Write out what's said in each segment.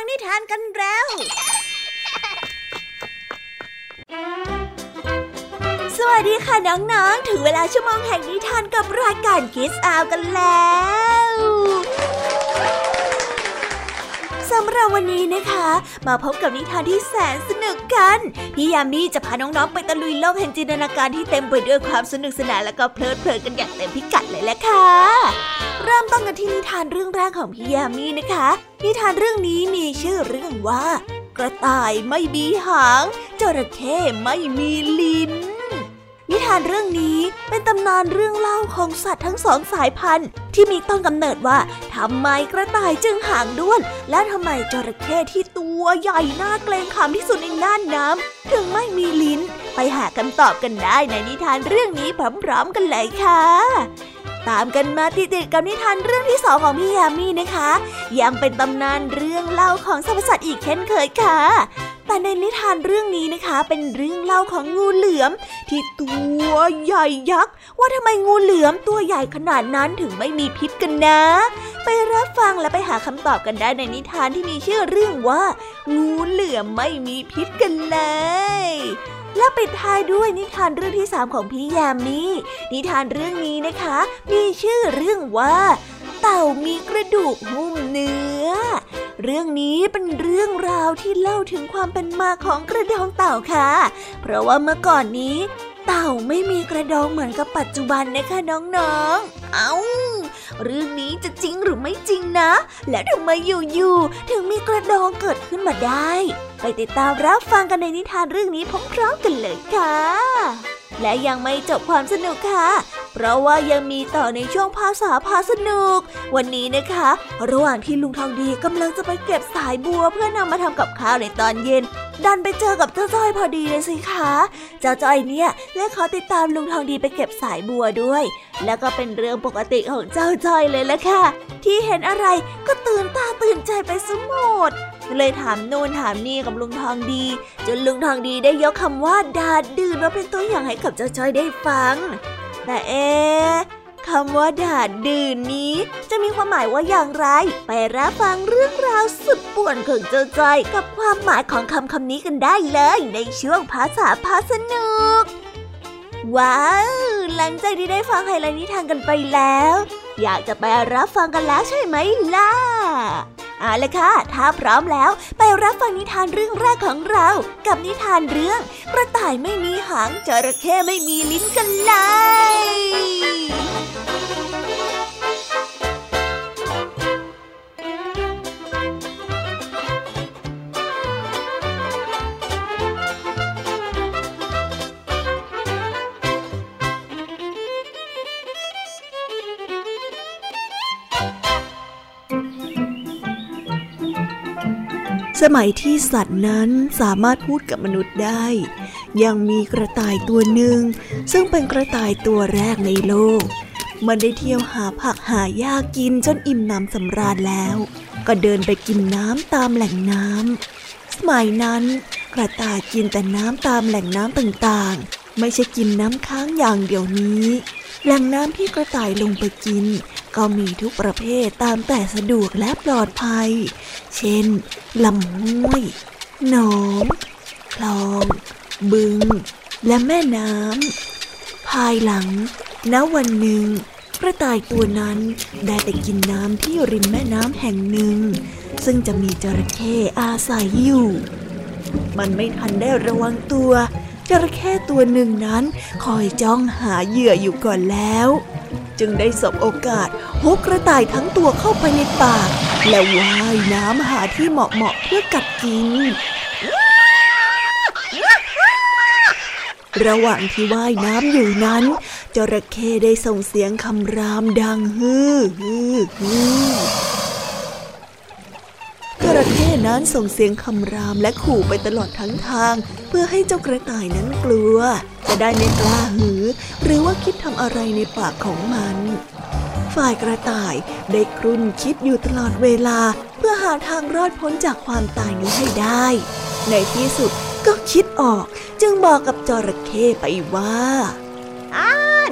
ฟังนิทานกันแล้ว สวัสดีค่ะน้องๆ ถึงเวลาชั่วโมงแห่งนิทานกับรายการคิสอาวกันแล้วสำหรับวันนี้นะคะ มาพบกับนิทานที่แสนส กัน พี่ยามีจะพาน้องๆไปตะลุยโลกแห่งจินตนาการที่เต็มไปด้วยความสนุกสนานและก็เพลิดเพลินกันอย่างเต็มพิกัดเลยแหละค่ะ เริ่มต้นกันที่นิทานเรื่องแรกของพี่ยามีนะคะ นิทานเรื่องนี้มีชื่อเรื่องว่า กระต่ายไม่มีหางจระเข้ไม่มีลิ้น นิทานเรื่องนี้เป็นตำนานเรื่องเล่าของสัตว์ทั้งสองสายพันธุ์ ที่มีต้นกำเนิดว่าทำไมกระต่ายจึงหางด้วน และทำไมจระเข้ที่ตัวใหญ่หน่าเกรงขามที่สุดในน่านน้ำถึงไม่มีลิ้น ไปหาคำตอบกันได้ในนิทานเรื่องนี้พร้อมๆกันเลยค่ะตามกันมาติดๆกับนิทานเรื่องที่สองของพี่ยามีนะคะ ยังเป็นตำนานเรื่องเล่าของสรรพสัตว์อีกเช่นเคยค่ะ แต่ในนิทานเรื่องนี้นะคะ เป็นเรื่องเล่าของงูเหลือม ที่ตัวใหญ่ยักษ์ ว่าทำไมงูเหลือมตัวใหญ่ขนาดนั้นถึงไม่มีพิษกันนะ ไปรับฟังและไปหาคำตอบกันได้ในนิทานที่มีชื่อเรื่องว่า งูเหลือมไม่มีพิษกันเลย และปิดท้ายด้วยนิทานเรื่องที่สามของพี่ยามีนิทานเรื่องนี้นะคะ มีชื่อเรื่องว่า เต่ามีกระดูกหุ้มเนื้อ เรื่องนี้เป็นเรื่องราวที่เล่าถึงความเป็นมาของกระดองเต่าค่ะ เพราะว่าเมื่อก่อนนี้ เต่าไม่มีกระดองเหมือนกับปัจจุบันนะคะน้องๆ เอา้า เรื่องนี้จะจริงหรือไม่จริงนะ และทำไมอยู่ๆ ถึงมีกระดองเกิดขึ้นมาได้ ไปติดตามรับฟังกันในนิทานเรื่องนี้พร้อมๆกันเลยค่ะ และยังไม่จบความสนุกค่ะ เพราะว่ายังมีต่อในช่วงภาษาพาสนุก วันนี้นะคะ ระหว่างที่ลุงทองดีกำลังจะไปเก็บสายบัวเพื่อนำมาทำกับข้าวในตอนเย็น ดันไปเจอกับเจ้าจ้อยพอดีเลยสิคะเจ้าจ้อยเนี่ยและขอติดตามลุงทองดีไปเก็บสายบัวด้วย แล้วก็เป็นเรื่องปกติของเจ้าจ้อยเลยละค่ะ ที่เห็นอะไรก็ตื่นตาตื่นใจไปสมดเลยถามนู่นถามนี่กับลุงทองดี จนลุงทองดีได้ยกคำว่าดาดดื่นมาเป็นตัวอย่างให้กับเจ้าจ้อยได้ฟัง แต่เอ๊คำว่าดาดดื่นนี้ จะมีความหมายว่าอย่างไร ไปรับฟังเรื่องราวสุดป่วนของเจ้าจอยกับความหมายของคำคำนี้กันได้เลย ในช่วงภาษาพาสนุก ว้าว หลังจากที่ได้ฟังไฮไลท์นิทานกันไปแล้ว อยากจะไปรับฟังกันแล้วใช่ไหมล่ะ เอาละค่ะ ถ้าพร้อมแล้วไปรับฟังนิทานเรื่องแรกของเรา กับนิทานเรื่อง กระต่ายไม่มีหางจระเข้ไม่มีลิ้นกันเลย สมัยที่สัตว์นั้นสามารถพูดกับมนุษย์ได้ ยังมีกระต่ายตัวหนึ่ง ซึ่งเป็นกระต่ายตัวแรกในโลก มันได้เที่ยวหาผักหาหญ้ากินจนอิ่มน้ำสำราญแล้ว ก็เดินไปกินน้ำตามแหล่งน้ำสมัยนั้น กระต่ายกินแต่น้ำตามแหล่งน้ำต่างๆ ไม่ใช่กินน้ำค้างอย่างเดียวนี้ แหล่งน้ำที่กระต่ายลงไปกิน ก็มีทุกประเภทตามแต่สะดวกและปลอดภัย เช่นลำห้วย หนอง คลอง บึง และแม่น้ำ ภายหลัง ณ วันหนึ่ง กระต่ายตัวนั้นได้ไปกินน้ำที่ริมแม่น้ำแห่งหนึ่ง ซึ่งจะมีจระเข้อาศัยอยู่ มันไม่ทันได้ระวังตัว จระเข้ตัวหนึ่งนั้นคอยจ้องหาเหยื่ออยู่ก่อนแล้ว จึงได้สบโอกาสฮุกกระต่ายทั้งตัวเข้าไปในปาก และว่ายน้ำหาที่เหมาะๆเพื่อกัดกิน ระหว่างที่ว่ายน้ำอยู่นั้น จระเข้ได้ส่งเสียงคำรามดังฮือฮือฮือ นั้นส่งเสียงคำรามและขู่ไปตลอดทั้งทาง เพื่อให้เจ้ากระต่ายนั้นกลัว จะได้ไม่กล้าหือ หรือว่าคิดทำอะไรในปากของมัน ฝ่ายกระต่ายได้ครุ่นคิดอยู่ตลอดเวลา เพื่อหาทางรอดพ้นจากความตายนี้ให้ได้ ในที่สุดก็คิดออก จึงบอกกับจระเข้ไปว่าอ่าน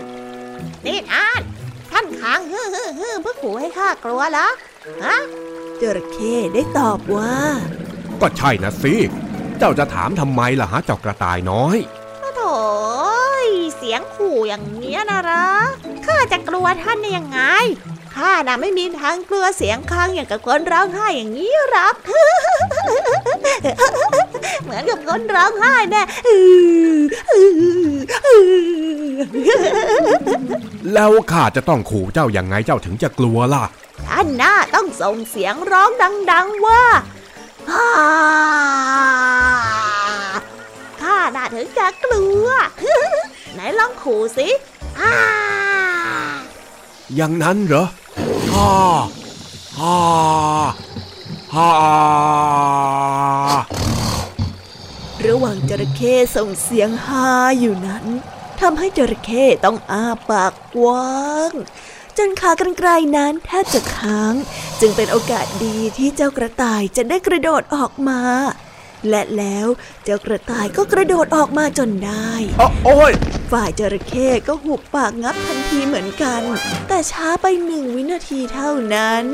นี่อ่านท่านขางฮือฮือฮือเพื่อขู่ให้ข้ากลัวเหรอฮะ จระเข้ได้ตอบว่า ก็ใช่นะสิ เจ้าจะถามทำไมล่ะฮะเจ้ากระต่ายน้อยโถ่เสียงขู่อย่างเนี้ยนะระข้าจะกลัวท่านได้ยังไงข้าน่ะไม่มีทางกลัวเสียงค้างอย่างกับคนร้องไห้อย่างนี้หรอกเหมือนกับคนร้องไห้แน่แล้วข้าจะต้องขู่เจ้าอย่างไงเจ้าถึงจะกลัวล่ะ ท่านน่าต้องส่งเสียงร้องดัง ๆว่าข้าน่าถึงจะกลัว ไหนลองขู่สิอย่างนั้นเหรอฮ่าฮ่าฮ่าระหว่างจระเข้ส่งเสียงฮาอยู่นั้นทำให้จระเข้ต้องอ้าปากกว้าง จนขากรรไกรนั้นแทบจะค้าง จึงเป็นโอกาสดีที่เจ้ากระต่ายจะได้กระโดดออกมา และแล้วเจ้ากระต่ายก็กระโดดออกมาจนได้โอ้ยฝ่ายจระเข้ก็หุบปากงับทันทีเหมือนกัน แต่ช้าไปหนึ่งวินาทีเท่านั้น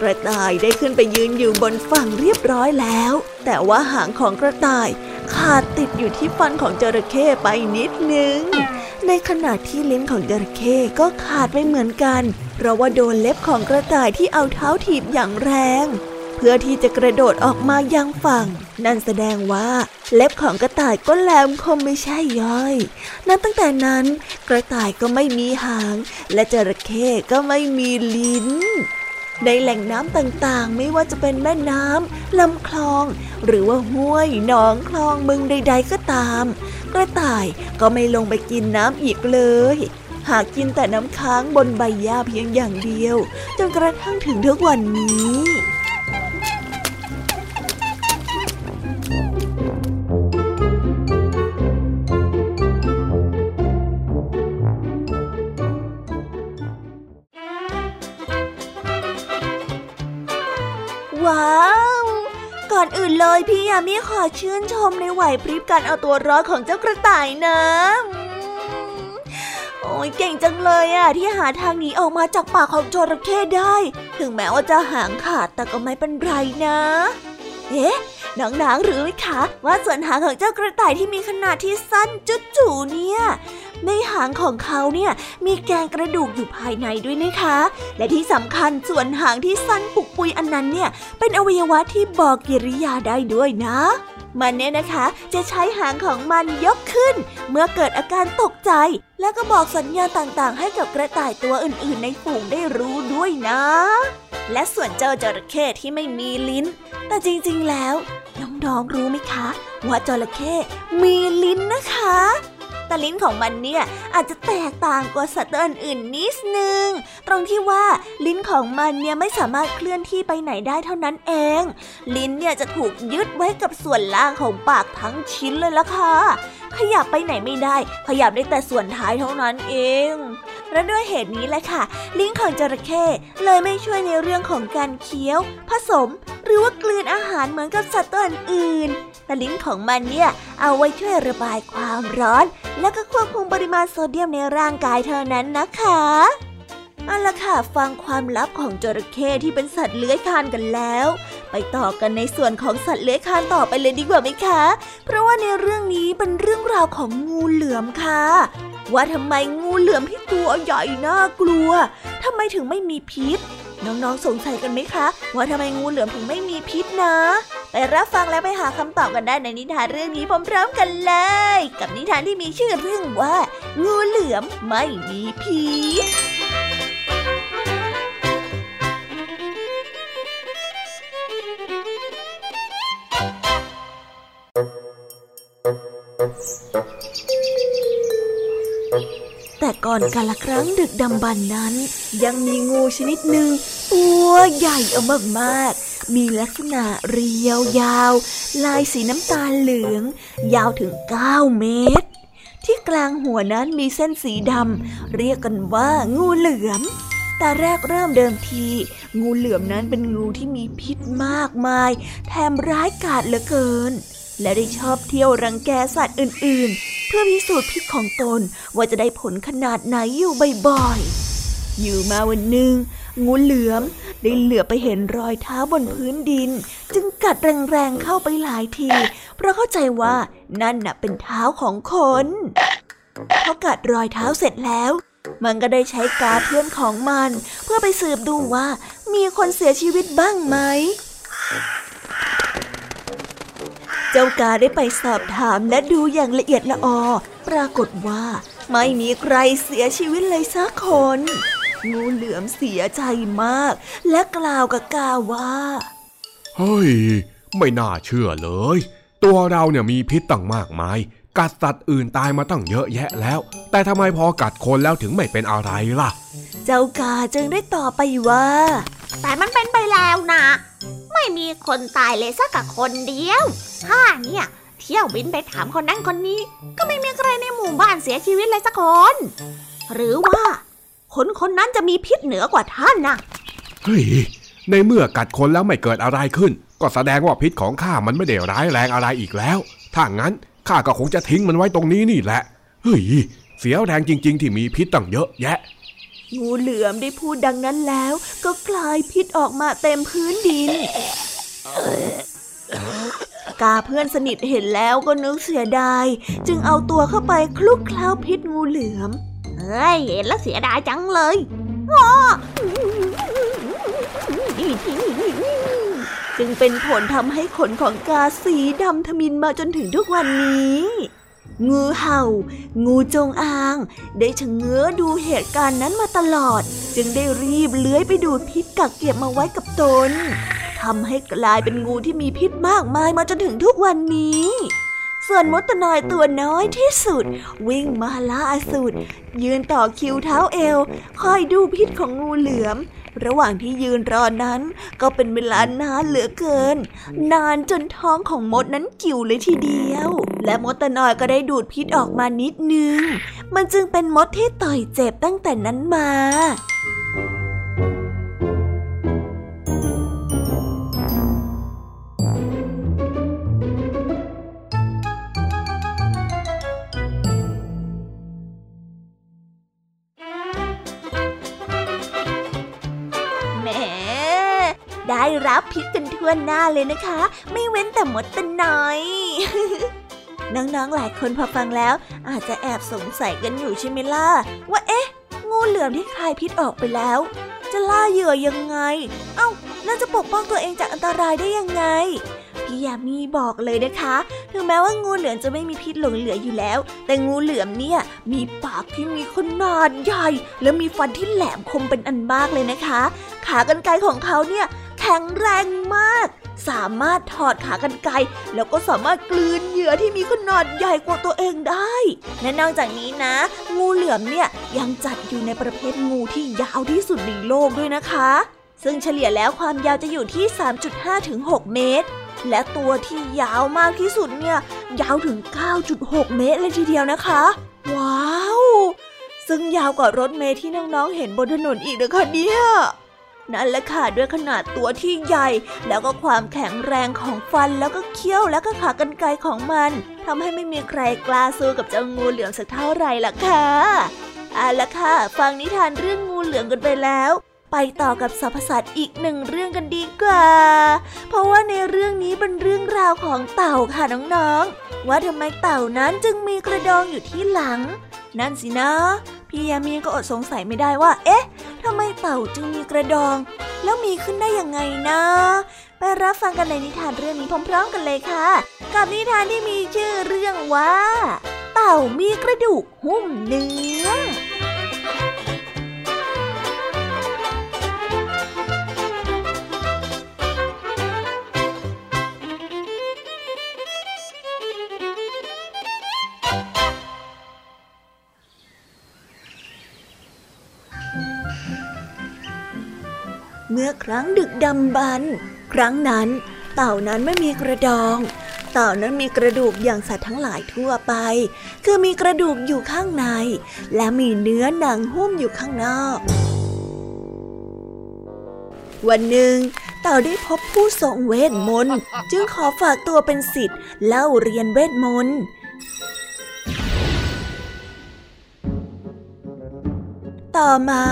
กระต่ายได้ขึ้นไปยืนอยู่บนฝั่งเรียบร้อยแล้ว แต่ว่าหางของกระต่ายขาดติดอยู่ที่ฟันของจระเข้ไปนิดนึง ในขณะที่ลิ้นของจระเข้ก็ขาดไปเหมือนกัน เพราะว่าโดนเล็บของกระต่ายที่เอาเท้าถีบอย่างแรง เพื่อที่จะกระโดดออกมายังฝั่ง นั่นแสดงว่า เล็บของกระต่ายก็แหลมคมไม่ใช่ย่อย นับตั้งแต่นั้น กระต่ายก็ไม่มีหาง และจระเข้ก็ไม่มีลิ้น ในแหล่งน้ำต่างๆ ไม่ว่าจะเป็นแม่น้ำลำคลอง หรือว่าห้วยหนองคลองมึงใด ๆ ก็ตาม กระต่ายก็ไม่ลงไปกินน้ำอีกเลย หากกินแต่น้ำค้างบนใบหญ้าเพียงอย่างเดียว จนกระทั่งถึงทุกวันนี้ มีขอชื่นชมในไหวพริบการเอาตัวรอดของเจ้ากระต่ายนะโอ้ยเก่งจังเลยอะที่หาทางหนีออกมาจากปากของจระเข้ได้ ถึงแม้ว่าจะหางขาดแต่ก็ไม่เป็นไรนะ เอ๊ะน้องๆหรือไหมคะว่าส่วนหางของเจ้ากระต่ายที่มีขนาดที่สั้นจุดจูเนี่ยในหางของเขาเนี่ยมีแกงกระดูกอยู่ภายในด้วยนะคะ และที่สำคัญส่วนหางที่สั้นปุกปุยอันนั้นเนี่ยเป็นอวัยวะที่บอกกิริยาได้ด้วยนะ มันเนี่ยนะคะจะใช้หางของมันยกขึ้น เมื่อเกิดอาการตกใจ แล้วก็บอกสัญญาณต่างๆ ให้กับกระต่ายตัวอื่นๆ ในฝูงได้รู้ด้วยนะ และส่วนเจ้าจระเข้ที่ไม่มีลิ้น แต่จริงๆแล้วน้องๆรู้ไหมคะ ว่าจระเข้มีลิ้นนะคะ แต่ลิ้นของมันเนี่ยอาจจะแตกต่างกว่าสัตว์ตัวอื่นนิดนึง ตรงที่ว่าลิ้นของมันเนี่ยไม่สามารถเคลื่อนที่ไปไหนได้เท่านั้นเอง ลิ้นเนี่ยจะถูกยึดไว้กับส่วนล่างของปากทั้งชิ้นเลยล่ะค่ะ ขยับไปไหนไม่ได้ ขยับได้แต่ส่วนท้ายเท่านั้นเอง และด้วยเหตุนี้แหละค่ะ ลิ้นของจระเข้เลยไม่ช่วยในเรื่องของการเคี้ยว ผสม หรือว่ากลืนอาหารเหมือนกับสัตว์ตัวอื่นแต่ลิ้นของมันเนี่ยเอาไว้ช่วยระบายความร้อน และก็ควบคุมปริมาณโซเดียมในร่างกายเท่านั้นนะคะเอาละค่ะฟังความลับของจระเข้ที่เป็นสัตว์เลื้อยคลานกันแล้ว ไปต่อกันในส่วนของสัตว์เลื้อยคลานต่อไปเลยดีกว่าไหมคะ เพราะว่าในเรื่องนี้เป็นเรื่องราวของงูเหลือมค่ะ ว่าทำไมงูเหลือมที่ตัวใหญ่น่ากลัวทำไมถึงไม่มีพิษ น้องๆสงสัยกันไหมคะ ว่าทำไมงูเหลือมถึงไม่มีพิษนะ ไปรับฟังและไปหาคำตอบกันได้ในนิทานเรื่องนี้พร้อมๆกันเลย กับนิทานที่มีชื่อเรื่องว่า งูเหลือมไม่มีพิษ ก่อนกาละครั้งดึกดำบรรนั้น ยังมีงูชนิดหนึ่งตัวใหญ่เอามากๆ มีลักษณะเรียวยาว ลายสีน้ำตาลเหลือง ยาวถึง 9 เมตร ที่กลางหัวนั้นมีเส้นสีดำเรียกกันว่างูเหลือมแต่แรกเริ่มเดิมที งูเหลือมนั้นเป็นงูที่มีพิษมากมาย แถมร้ายกาจเหลือเกิน และได้ชอบเที่ยวรังแกสัตว์อื่น ๆ เพื่อพิสูจน์พิษของตนว่าจะได้ผลขนาดไหนอยู่บ่อยๆ อยู่มาวันหนึ่ง งูเหลือมได้เหลือไปเห็นรอยเท้าบนพื้นดิน จึงกัดแรงๆเข้าไปหลายที เพราะเข้าใจว่านั่นน่ะเป็นเท้าของคนพอกัดรอยเท้าเสร็จแล้วมันก็ได้ใช้กาเพื่อนของมัน เพื่อไปสืบดูว่ามีคนเสียชีวิตบ้างไหม เจ้ากาได้ไปสอบถามและดูอย่างละเอียดละออ ปรากฏว่า ไม่มีใครเสียชีวิตเลยสักคน งูเหลือมเสียใจมาก และกล่าวกับกาว่า เฮ้ย ไม่น่าเชื่อเลย ตัวเราเนี่ยมีพิษตั้งมากมาย กัดสัตว์อื่นตายมาตั้งเยอะแยะแล้ว แต่ทำไมพอกัดคนแล้วถึงไม่เป็นอะไรล่ะ เจ้ากาจึงได้ตอบไปว่า แต่มันเป็นไปแล้วนะ ไม่มีคนตายเลยสักกคนเดียวข้าเนี่ย เที่ยวบินไปถามคนนั้นคนนี้ ก็ไม่มีใครในหมู่บ้านเสียชีวิตเลยสักคน หรือว่า คนคนนั้นจะมีพิษเหนือกว่าท่านนะเฮ้ยในเมื่อกัดคนแล้วไม่เกิดอะไรขึ้น ก็แสดงว่าพิษของข้ามันไม่ได้ร้ายแรงอะไรอีกแล้ว ถ้างั้นข้าก็คงจะทิ้งมันไว้ตรงนี้นี่แหละ เฮ้ย เสียแรงจริง ๆ ที่มีพิษตั้งเยอะแยะ งูเหลือมได้พูดดังนั้นแล้ว ก็กลายพิษออกมาเต็มพื้นดิน กาเพื่อนสนิทเห็นแล้วก็นึกเสียดาย จึงเอาตัวเข้าไปคลุกเคล้าพิษงูเหลือม เฮ้ย เห็นแล้วเสียดายจังเลยจึงเป็นผลทำให้ขนของกาสีดำทมินมาจนถึงทุกวันนี้ งูเห่า งูจงอาง ได้ชะเง้อดูเหตุการณ์นั้นมาตลอด จึงได้รีบเลื้อยไปดูดพิษกักเก็บมาไว้กับตนทำให้กลายเป็นงูที่มีพิษมากมายมาจนถึงทุกวันนี้ส่วนมดตนอยตัวน้อยที่สุด วิ่งมาล่าสุด ยืนต่อคิวเท้าเอว คอยดูพิษของงูเหลือม ระหว่างที่ยืนรอนั้น ก็เป็นเวลานานเหลือเกิน นานจนท้องของมดนั้นกิ่วเลยทีเดียว และมดตะนอยก็ได้ดูดพิษออกมานิดนึง มันจึงเป็นมดที่ต่อยเจ็บตั้งแต่นั้นมา ได้รับพิษกันทั่วหน้าเลยนะคะ ไม่เว้นแต่มดตะน้อยน้องๆ หลายคนพอฟังแล้ว อาจจะแอบสงสัยกันอยู่ใช่ไหมล่ะ ว่าเอ๊ะ งูเหลือมที่คลายพิษออกไปแล้ว จะล่าเหยื่อยังไง เอ้าแล้วจะปกป้องตัวเองจากอันตรายได้ยังไงพี่ยามีบอกเลยนะคะ ถึงแม้ว่างูเหลือมจะไม่มีพิษหลงเหลืออยู่แล้ว แต่งูเหลือมเนี่ยมีปากที่มีขนาดใหญ่ และมีฟันที่แหลมคมเป็นอันมากเลยนะคะ ขากรรไกรของเขาเนี่ย ข็งแรงมาก สามารถถอดขากรรไกรแล้วก็สามารถกลืนเหยื่อที่มีขนาดใหญ่กว่าตัวเองได้ และนอกจากนี้นะ งูเหลือมเนี่ยยังจัดอยู่ในประเภทงูที่ยาวที่สุดในโลกด้วยนะคะ ซึ่งเฉลี่ยแล้วความยาวจะอยู่ที่ 3.5ถึง6เมตร และตัวที่ยาวมากที่สุดเนี่ยยาวถึง 9.6 เมตรเลยทีเดียวนะคะ ว้าว ซึ่งยาวกว่ารถเมล์ที่น้องๆเห็นบนถนนอีกนะคะเนี่ย นั่นแหละค่ะด้วยขนาดตัวที่ใหญ่ แล้วก็ความแข็งแรงของฟันแล้วก็เขี้ยวแล้วก็ขากรรไกรของมันทำให้ไม่มีใครกล้าสู้กับเจ้างูเหลือมสักเท่าไหร่ล่ะค่ะเอาละค่ะ ฟังนิทานเรื่องงูเหลือมกันไปแล้ว ไปต่อกับสรรพสัตว์อีกหนึ่งเรื่องกันดีกว่า เพราะว่าในเรื่องนี้เป็นเรื่องราวของเต่าค่ะน้องๆว่าทำไมเต่านั้นจึงมีกระดองอยู่ที่หลัง นั่นสินะ พี่ยามีก็อดสงสัยไม่ได้ว่า เอ๊ะทำไมเต่าจึงมีกระดอง แล้วมีขึ้นได้ยังไงนะ ไปรับฟังกันในนิทานเรื่องนี้พร้อมๆกันเลยค่ะ กับนิทานที่มีชื่อเรื่องว่า เต่ามีกระดูกหุ้มเนื้อ มื่อครั้งดึกดำบรรพ์ครั้งนั้นเต่านั้นไม่มีกระดอง เต่านั้นมีกระดูกอย่างสัตว์ทั้งหลายทั่วไป คือมีกระดูกอยู่ข้างใน และมีเนื้อหนังหุ้มอยู่ข้างนอก วันหนึ่ง เต่าได้พบผู้ทรงเวทมนต์ จึงขอฝากตัวเป็นศิษย์เล่าเรียนเวทมนต์ ต่อมา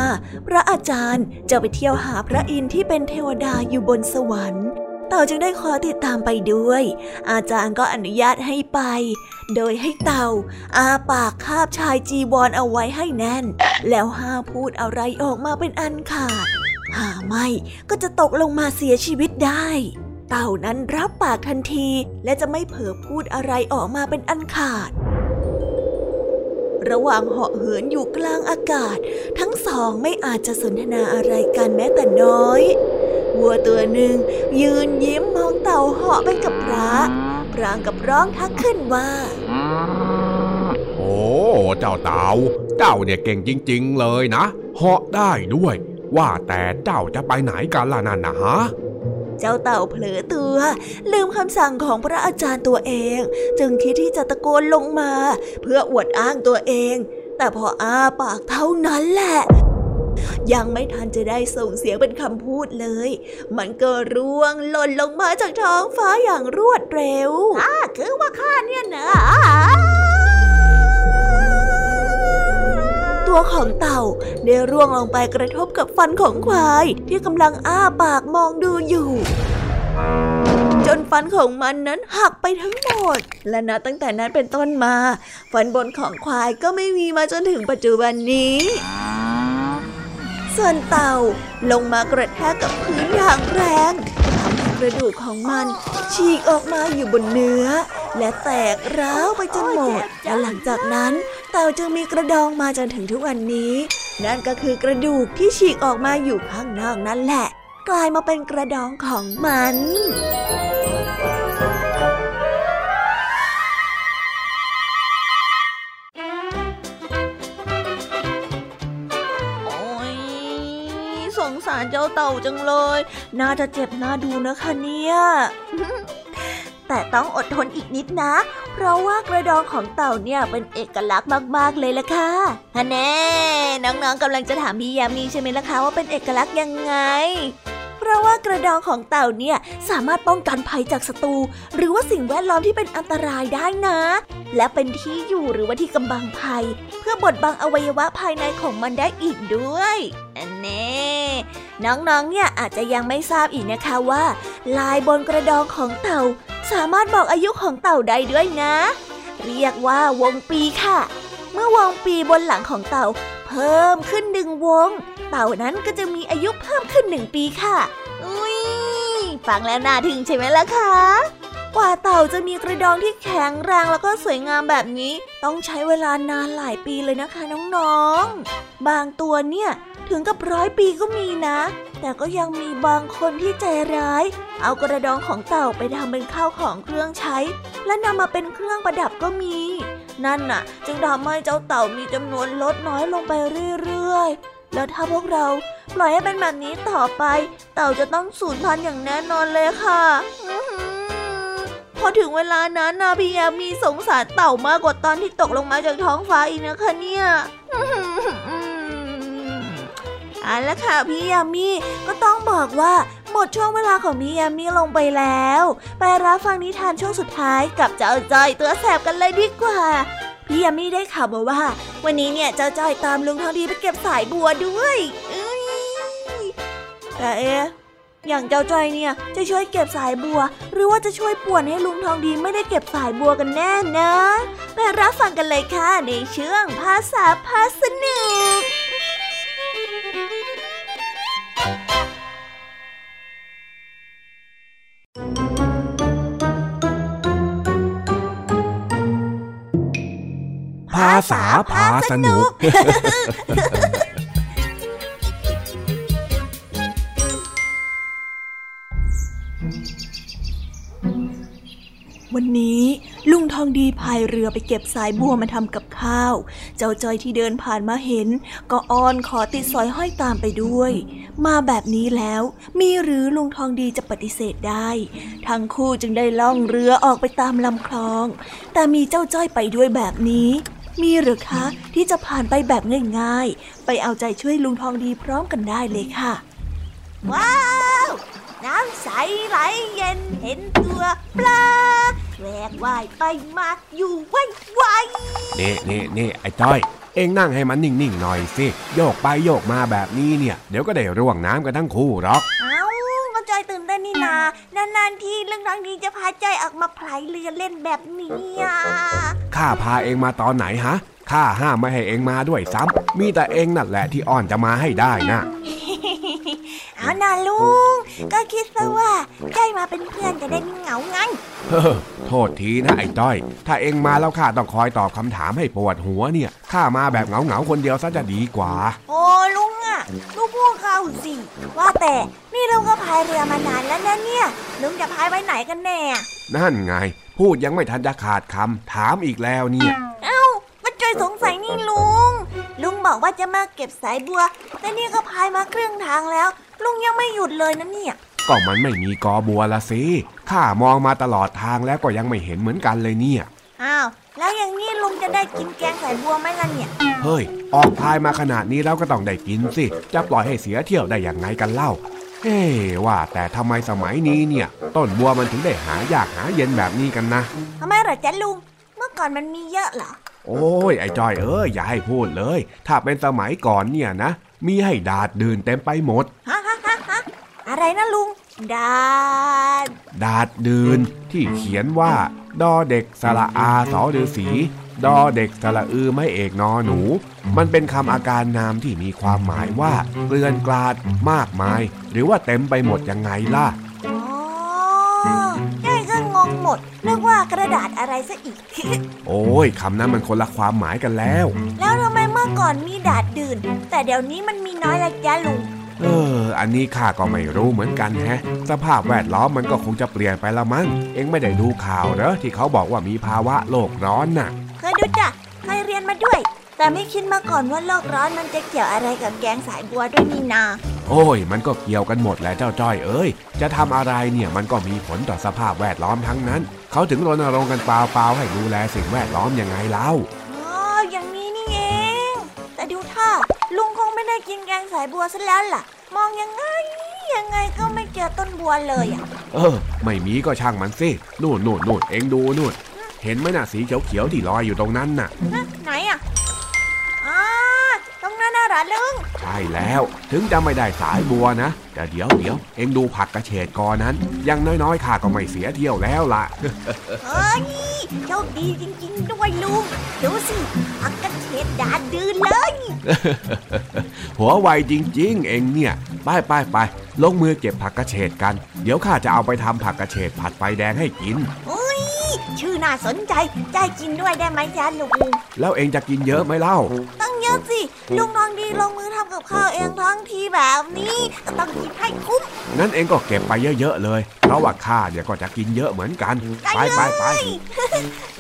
พระอาจารย์จะไปเที่ยวหาพระอินทร์ที่เป็นเทวดาอยู่บนสวรรค์เต่าจึงได้ขอติดตามไปด้วย อาจารย์ก็อนุญาตให้ไป โดยให้เต่า อาปากคาบชายจีวรเอาไว้ให้แน่น แล้วห้ามพูดอะไรออกมาเป็นอันขาด หาไม่ก็จะตกลงมาเสียชีวิตได้ เต่านั้นรับปากทันทีและจะไม่เผลอพูดอะไรออกมาเป็นอันขาด ระหว่างเหาะเหินอยู่กลางอากาศ ทั้งสองไม่อาจจะสนทนาอะไรกันแม้แต่น้อย วัวตัวหนึ่งยืนยิ้มมองเต่าเหาะไปกับพระพรางกับร้องทักขึ้นว่า โอ้เจ้าเต่า เจ้าเนี่ยเก่งจริง ๆ เลยนะเหาะได้ด้วย ว่าแต่เจ้าจะไปไหนกันล่ะนั่นนะฮะ เจ้าเต่าเผลอตัว ลืมคำสั่งของพระอาจารย์ตัวเอง จึงคิดที่จะตะโกนลงมา เพื่ออวดอ้างตัวเอง แต่พออ้าปากเท่านั้นแหละยังไม่ทันจะได้ส่งเสียงเป็นคำพูดเลย มันก็ร่วงหล่นลงมาจากท้องฟ้าอย่างรวดเร็วอ่าคือว่าข้าเนี่ยนะ ตัวของเต่าได้ร่วงลงไปกระทบกับฟันของควายที่กำลังอ้าปากมองดูอยู่ จนฟันของมันนั้นหักไปทั้งหมด และนับตั้งแต่นั้นเป็นต้นมา ฟันบนของควายก็ไม่มีมาจนถึงปัจจุบันนี้ส่วนเต่าลงมากระแทกกับพื้นอย่างแรง กระดูกของมันฉีกออกมาอยู่บนเนื้อ และแตกร้าวไปจนหมด และหลังจากนั้น เต่าจึงมีกระดองมาจนถึงทุกวันนี้ นั่นก็คือกระดูกที่ฉีกออกมาอยู่ข้างนอกนั่นแหละ กลายมาเป็นกระดองของมันารเจ้าเต่าจังเลย น่าจะเจ็บน่าดูนะคะเนี่ยแต่ต้องอดทนอีกนิดนะ เพราะว่ากระดองของเต่าเนี่ยเป็นเอกลักษณ์มาก ๆ เลยล่ะค่ะฮะแน่ น้องๆกำลังจะถามพี่ยามีใช่ไหมล่ะคะว่าเป็นเอกลักษณ์ยังไง เพราะว่ากระดองของเต่าเนี่ยสามารถป้องกันภัยจากศัตรูหรือว่าสิ่งแวดล้อมที่เป็นอันตรายได้นะ และเป็นที่อยู่หรือว่าที่กำบังภัย เพื่อบดบังอวัยวะภายในของมันได้อีกด้วยอันแน่ น้องๆ เนี่ยอาจจะยังไม่ทราบอีกนะคะว่า ลายบนกระดองของเต่า สามารถบอกอายุของเต่าได้ด้วยนะ เรียกว่าวงปีค่ะ เมื่อวงปีบนหลังของเต่า เพิ่มขึ้นหนึ่งวง เต่านั้นก็จะมีอายุเพิ่มขึ้นหนึ่งปีค่ะ อุ้ยฟังแล้วน่าทึ่งใช่ไหมล่ะคะกว่าเต่าจะมีกระดองที่แข็งแรงแล้วก็สวยงามแบบนี้ ต้องใช้เวลานานหลายปีเลยนะคะน้องๆ บางตัวเนี่ย ถึงกับร้อยปีก็มีนะ แต่ก็ยังมีบางคนที่ใจร้าย เอากระดองของเต่าไปทำเป็นข้าวของเครื่องใช้ และนำมาเป็นเครื่องประดับก็มี นั่นน่ะ จึงทำให้เจ้าเต่ามีจำนวนลดน้อยลงไปเรื่อยๆ แล้วถ้าพวกเราปล่อยให้เป็นแบบนี้ต่อไป เต่าจะต้องสูญพันธุ์อย่างแน่นอนเลยค่ะพอถึงเวลานั้นนะพี่แอมมีสงสารเต่ามากกว่าตอนที่ตกลงมาจากท้องฟ้าอีกนะคะเนี่ย เอาละค่ะพี่ยามีก็ต้องบอกว่าหมดช่วงเวลาของพี่ยามีลงไปแล้ว ไปรับฟังนิทานช่วงสุดท้ายกับเจ้าจอยตัวแสบกันเลยดีกว่าพี่ยามีได้ข่าวมาว่า วันนี้เนี่ยเจ้าจ้อยตามลุงทองดีไปเก็บสายบัวด้วยแต่เอ๊อย่างเจ้าจ้อยเนี่ยจะช่วยเก็บสายบัว หรือว่าจะช่วยป่วนให้ลุงทองดีไม่ได้เก็บสายบัวกันแน่นะไปรับฟังกันเลยค่ะในช่วงภาษาพาสนุกาษาพาสนุกวันนี้ลุงทองดีพายเรือไปเก็บสายบัวมาทำกับข้าว เจ้าจอยที่เดินผ่านมาเห็น ก็อ้อนขอติดสอยห้อยตามไปด้วย มาแบบนี้แล้ว มีหรือลุงทองดีจะปฏิเสธได้ ทั้งคู่จึงได้ล่องเรือออกไปตามลำคลอง แต่มีเจ้าจ้อยไปด้วยแบบนี้ มีหรือคะที่จะผ่านไปแบบง่ายๆ ไปเอาใจช่วยลุงทองดีพร้อมกันได้เลยค่ะ ว้าว น้ำใสไหลเย็นเห็นตัวปลาแหวกว่ายไปมาอยู่ไวไวนี่นี่นี่ไอ้จ้อย เองนั่งให้มันนิ่งๆหน่อยสิ โยกไปโยกมาแบบนี้เนี่ย เดี๋ยวก็ได้ร่วงน้ำกันทั้งคู่หรอก เอ้าก็จ อยตื่นเต้นนี่นานานๆทีเรื่องน้องดีจะพาจอยออกมาพลายเรือเล่นแบบนี้อะข้าพาเองมาตอนไหนฮะข้าห้ามไม่ให้เองมาด้วยซ้ำมีแต่เองนั่นแหละที่อ่อนจะมาให้ได้นะเอานาลุงก็คิดซะว่าจอยมาเป็นเพื่อนจะได้ไม่เหงาไงเฮ้อโทษทีนะไอ้ต้อย ถ้าเองมาแล้วข้าต้องคอยตอบคำถามให้ปวดหัวเนี่ยข้ามาแบบเหงาๆคนเดียวซะจะดีกว่า โอ้ลุงอะ ลูกพูดเขาสิ ว่าแต่นี่ลุงก็พายเรือมานานแล้วนะเนี่ย ลุงจะพายไปไหนกันแน่ นั่นไง พูดยังไม่ทันจะขาดคำถามอีกแล้วเนี่ย เอ้าก็จอยสงสัยนี่ลุง ลุงบอกว่าจะมาเก็บสายบัว แต่นี่ก็พายมาครึ่งทางแล้ว ลุงยังไม่หยุดเลยนะเนี่ยก็มันไม่มีกอบัวละสิ ข้ามองมาตลอดทางแล้วก็ยังไม่เห็นเหมือนกันเลยเนี่ย อ้าว แล้วอย่างนี้ลุงจะได้กินแกงสายบัวไหมล่ะเนี่ย เฮ้ย ออกพายมาขนาดนี้แล้วก็ต้องได้กินสิ จะปล่อยให้เสียเที่ยวได้อย่างไงกันเล่า เฮ้ว่าแต่ทำไมสมัยนี้เนี่ย ต้นบัวมันถึงได้หายากหาเย็นแบบนี้กันนะทำไมเหรอจ๊ะลุง เมื่อก่อนมันมีเยอะเหรอ โอ้ยไอ้จอยเอ้ยอย่าให้พูดเลย ถ้าเป็นสมัยก่อนเนี่ยนะ มีให้ดาดดื่นเต็มไปหมด ฮะฮะฮะฮะอะไรนะลุง ดาด ดาดดื่นที่เขียนว่า ดอเด็กสระอาสอฤาษีดอเด็กสระอือไม่เอกนอหนู มันเป็นคำอาการนามที่มีความหมายว่าเกลื่อนกลาดมากมาย หรือว่าเต็มไปหมดยังไงล่ะอ๋อยายก็งงหมดนึกว่ากระดาษอะไรซะอีก โอ้ยคำนั้นมันคนละความหมายกันแล้ว แล้วทำไมเมื่อก่อนมีดาดดื่น แต่เดี๋ยวนี้มันมีน้อยละจ๊ะลุง เออ อันนี้ข้าก็ไม่รู้เหมือนกันแฮะ สภาพแวดล้อมมันก็คงจะเปลี่ยนไปละมั้ง เอ็งไม่ได้ดูข่าวเหรอที่เขาบอกว่ามีภาวะโลกร้อนน่ะ เคยดูจ้ะ เคยเรียนมาด้วย แต่ไม่คิดมาก่อนว่าโลกร้อนมันจะเกี่ยวอะไรกับแกงสายบัวด้วยนี่นา โอ้ย มันก็เกี่ยวกันหมดแหละเจ้าจ้อยเอ้ย จะทำอะไรเนี่ยมันก็มีผลต่อสภาพแวดล้อมทั้งนั้น เขาถึงรณรงค์กันเปล่าๆให้ดูแลสิ่งแวดล้อมยังไงเล่า ลุงคงไม่ได้กินแกงสายบัวซะแล้วล่ะ มองยังไง ยังไงก็ไม่เจอต้นบัวเลยอะ เออ ไม่มีก็ช่างมันสินู่นนู่นนู่นเอ็งดูนู่นเห็นไหมน่ะสีเขียวๆที่ลอยอยู่ตรงนั้นน่ะฮะไหนอะอ๋อตรงนั้นน่ะเหรอลุง ใช่แล้วถึงจะไม่ได้สายบัวนะ แต่เดี๋ยวเดี๋ยวเอ็งดูผักกระเฉดกอนั้นอยังน้อยๆข้าก็ไม่เสียเที่ยวแล้วล่ะเฮ้ยโชคดีจริง ๆ ด้วยลุงดูสิผักกระ เฉดดาดดืนเลย หัวไวจริง ๆ เอ็งเนี่ย ไปไปไปลงมือเก็บผักกระเฉดกัน เดี๋ยวข้าจะเอาไปทำผักกระเฉดผัดไฟแดงให้กินอุ้ยชื่อน่าสนใจใจกินด้วยได้ไหมจ๊ะลุงแล้วเอ็งจะกินเยอะไหมเล่า ต้องเยอะสิลุงทองดีลงมือทำกับข้าวเองทั้งทีแบบนี้ก็ต้องกินให้คุ้มงั้นเอ็งก็เก็บไปเยอะ ๆ เลย เพราะว่าข้าเดี๋ยวก็จะกินเยอะเหมือนกัน ไปไปไป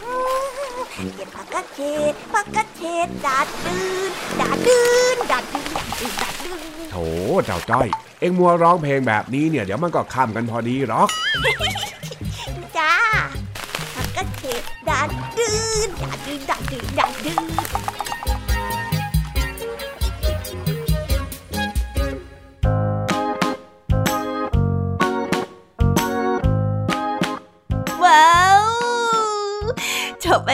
อืมเก็บผักกระ เฉดผักกะเฉดดาดดืนดาดดืนดาดดืนดาดดืนดาดดืนโถเจ้าจ้อย เอ็งมัวร้องเพลงแบบนี้เนี่ยเดี๋ยวมันก็ค่ำกันพอดีหรอกจ้าปักกะเฉดดาดดืนดาดดืนดาดดืนดาดดืน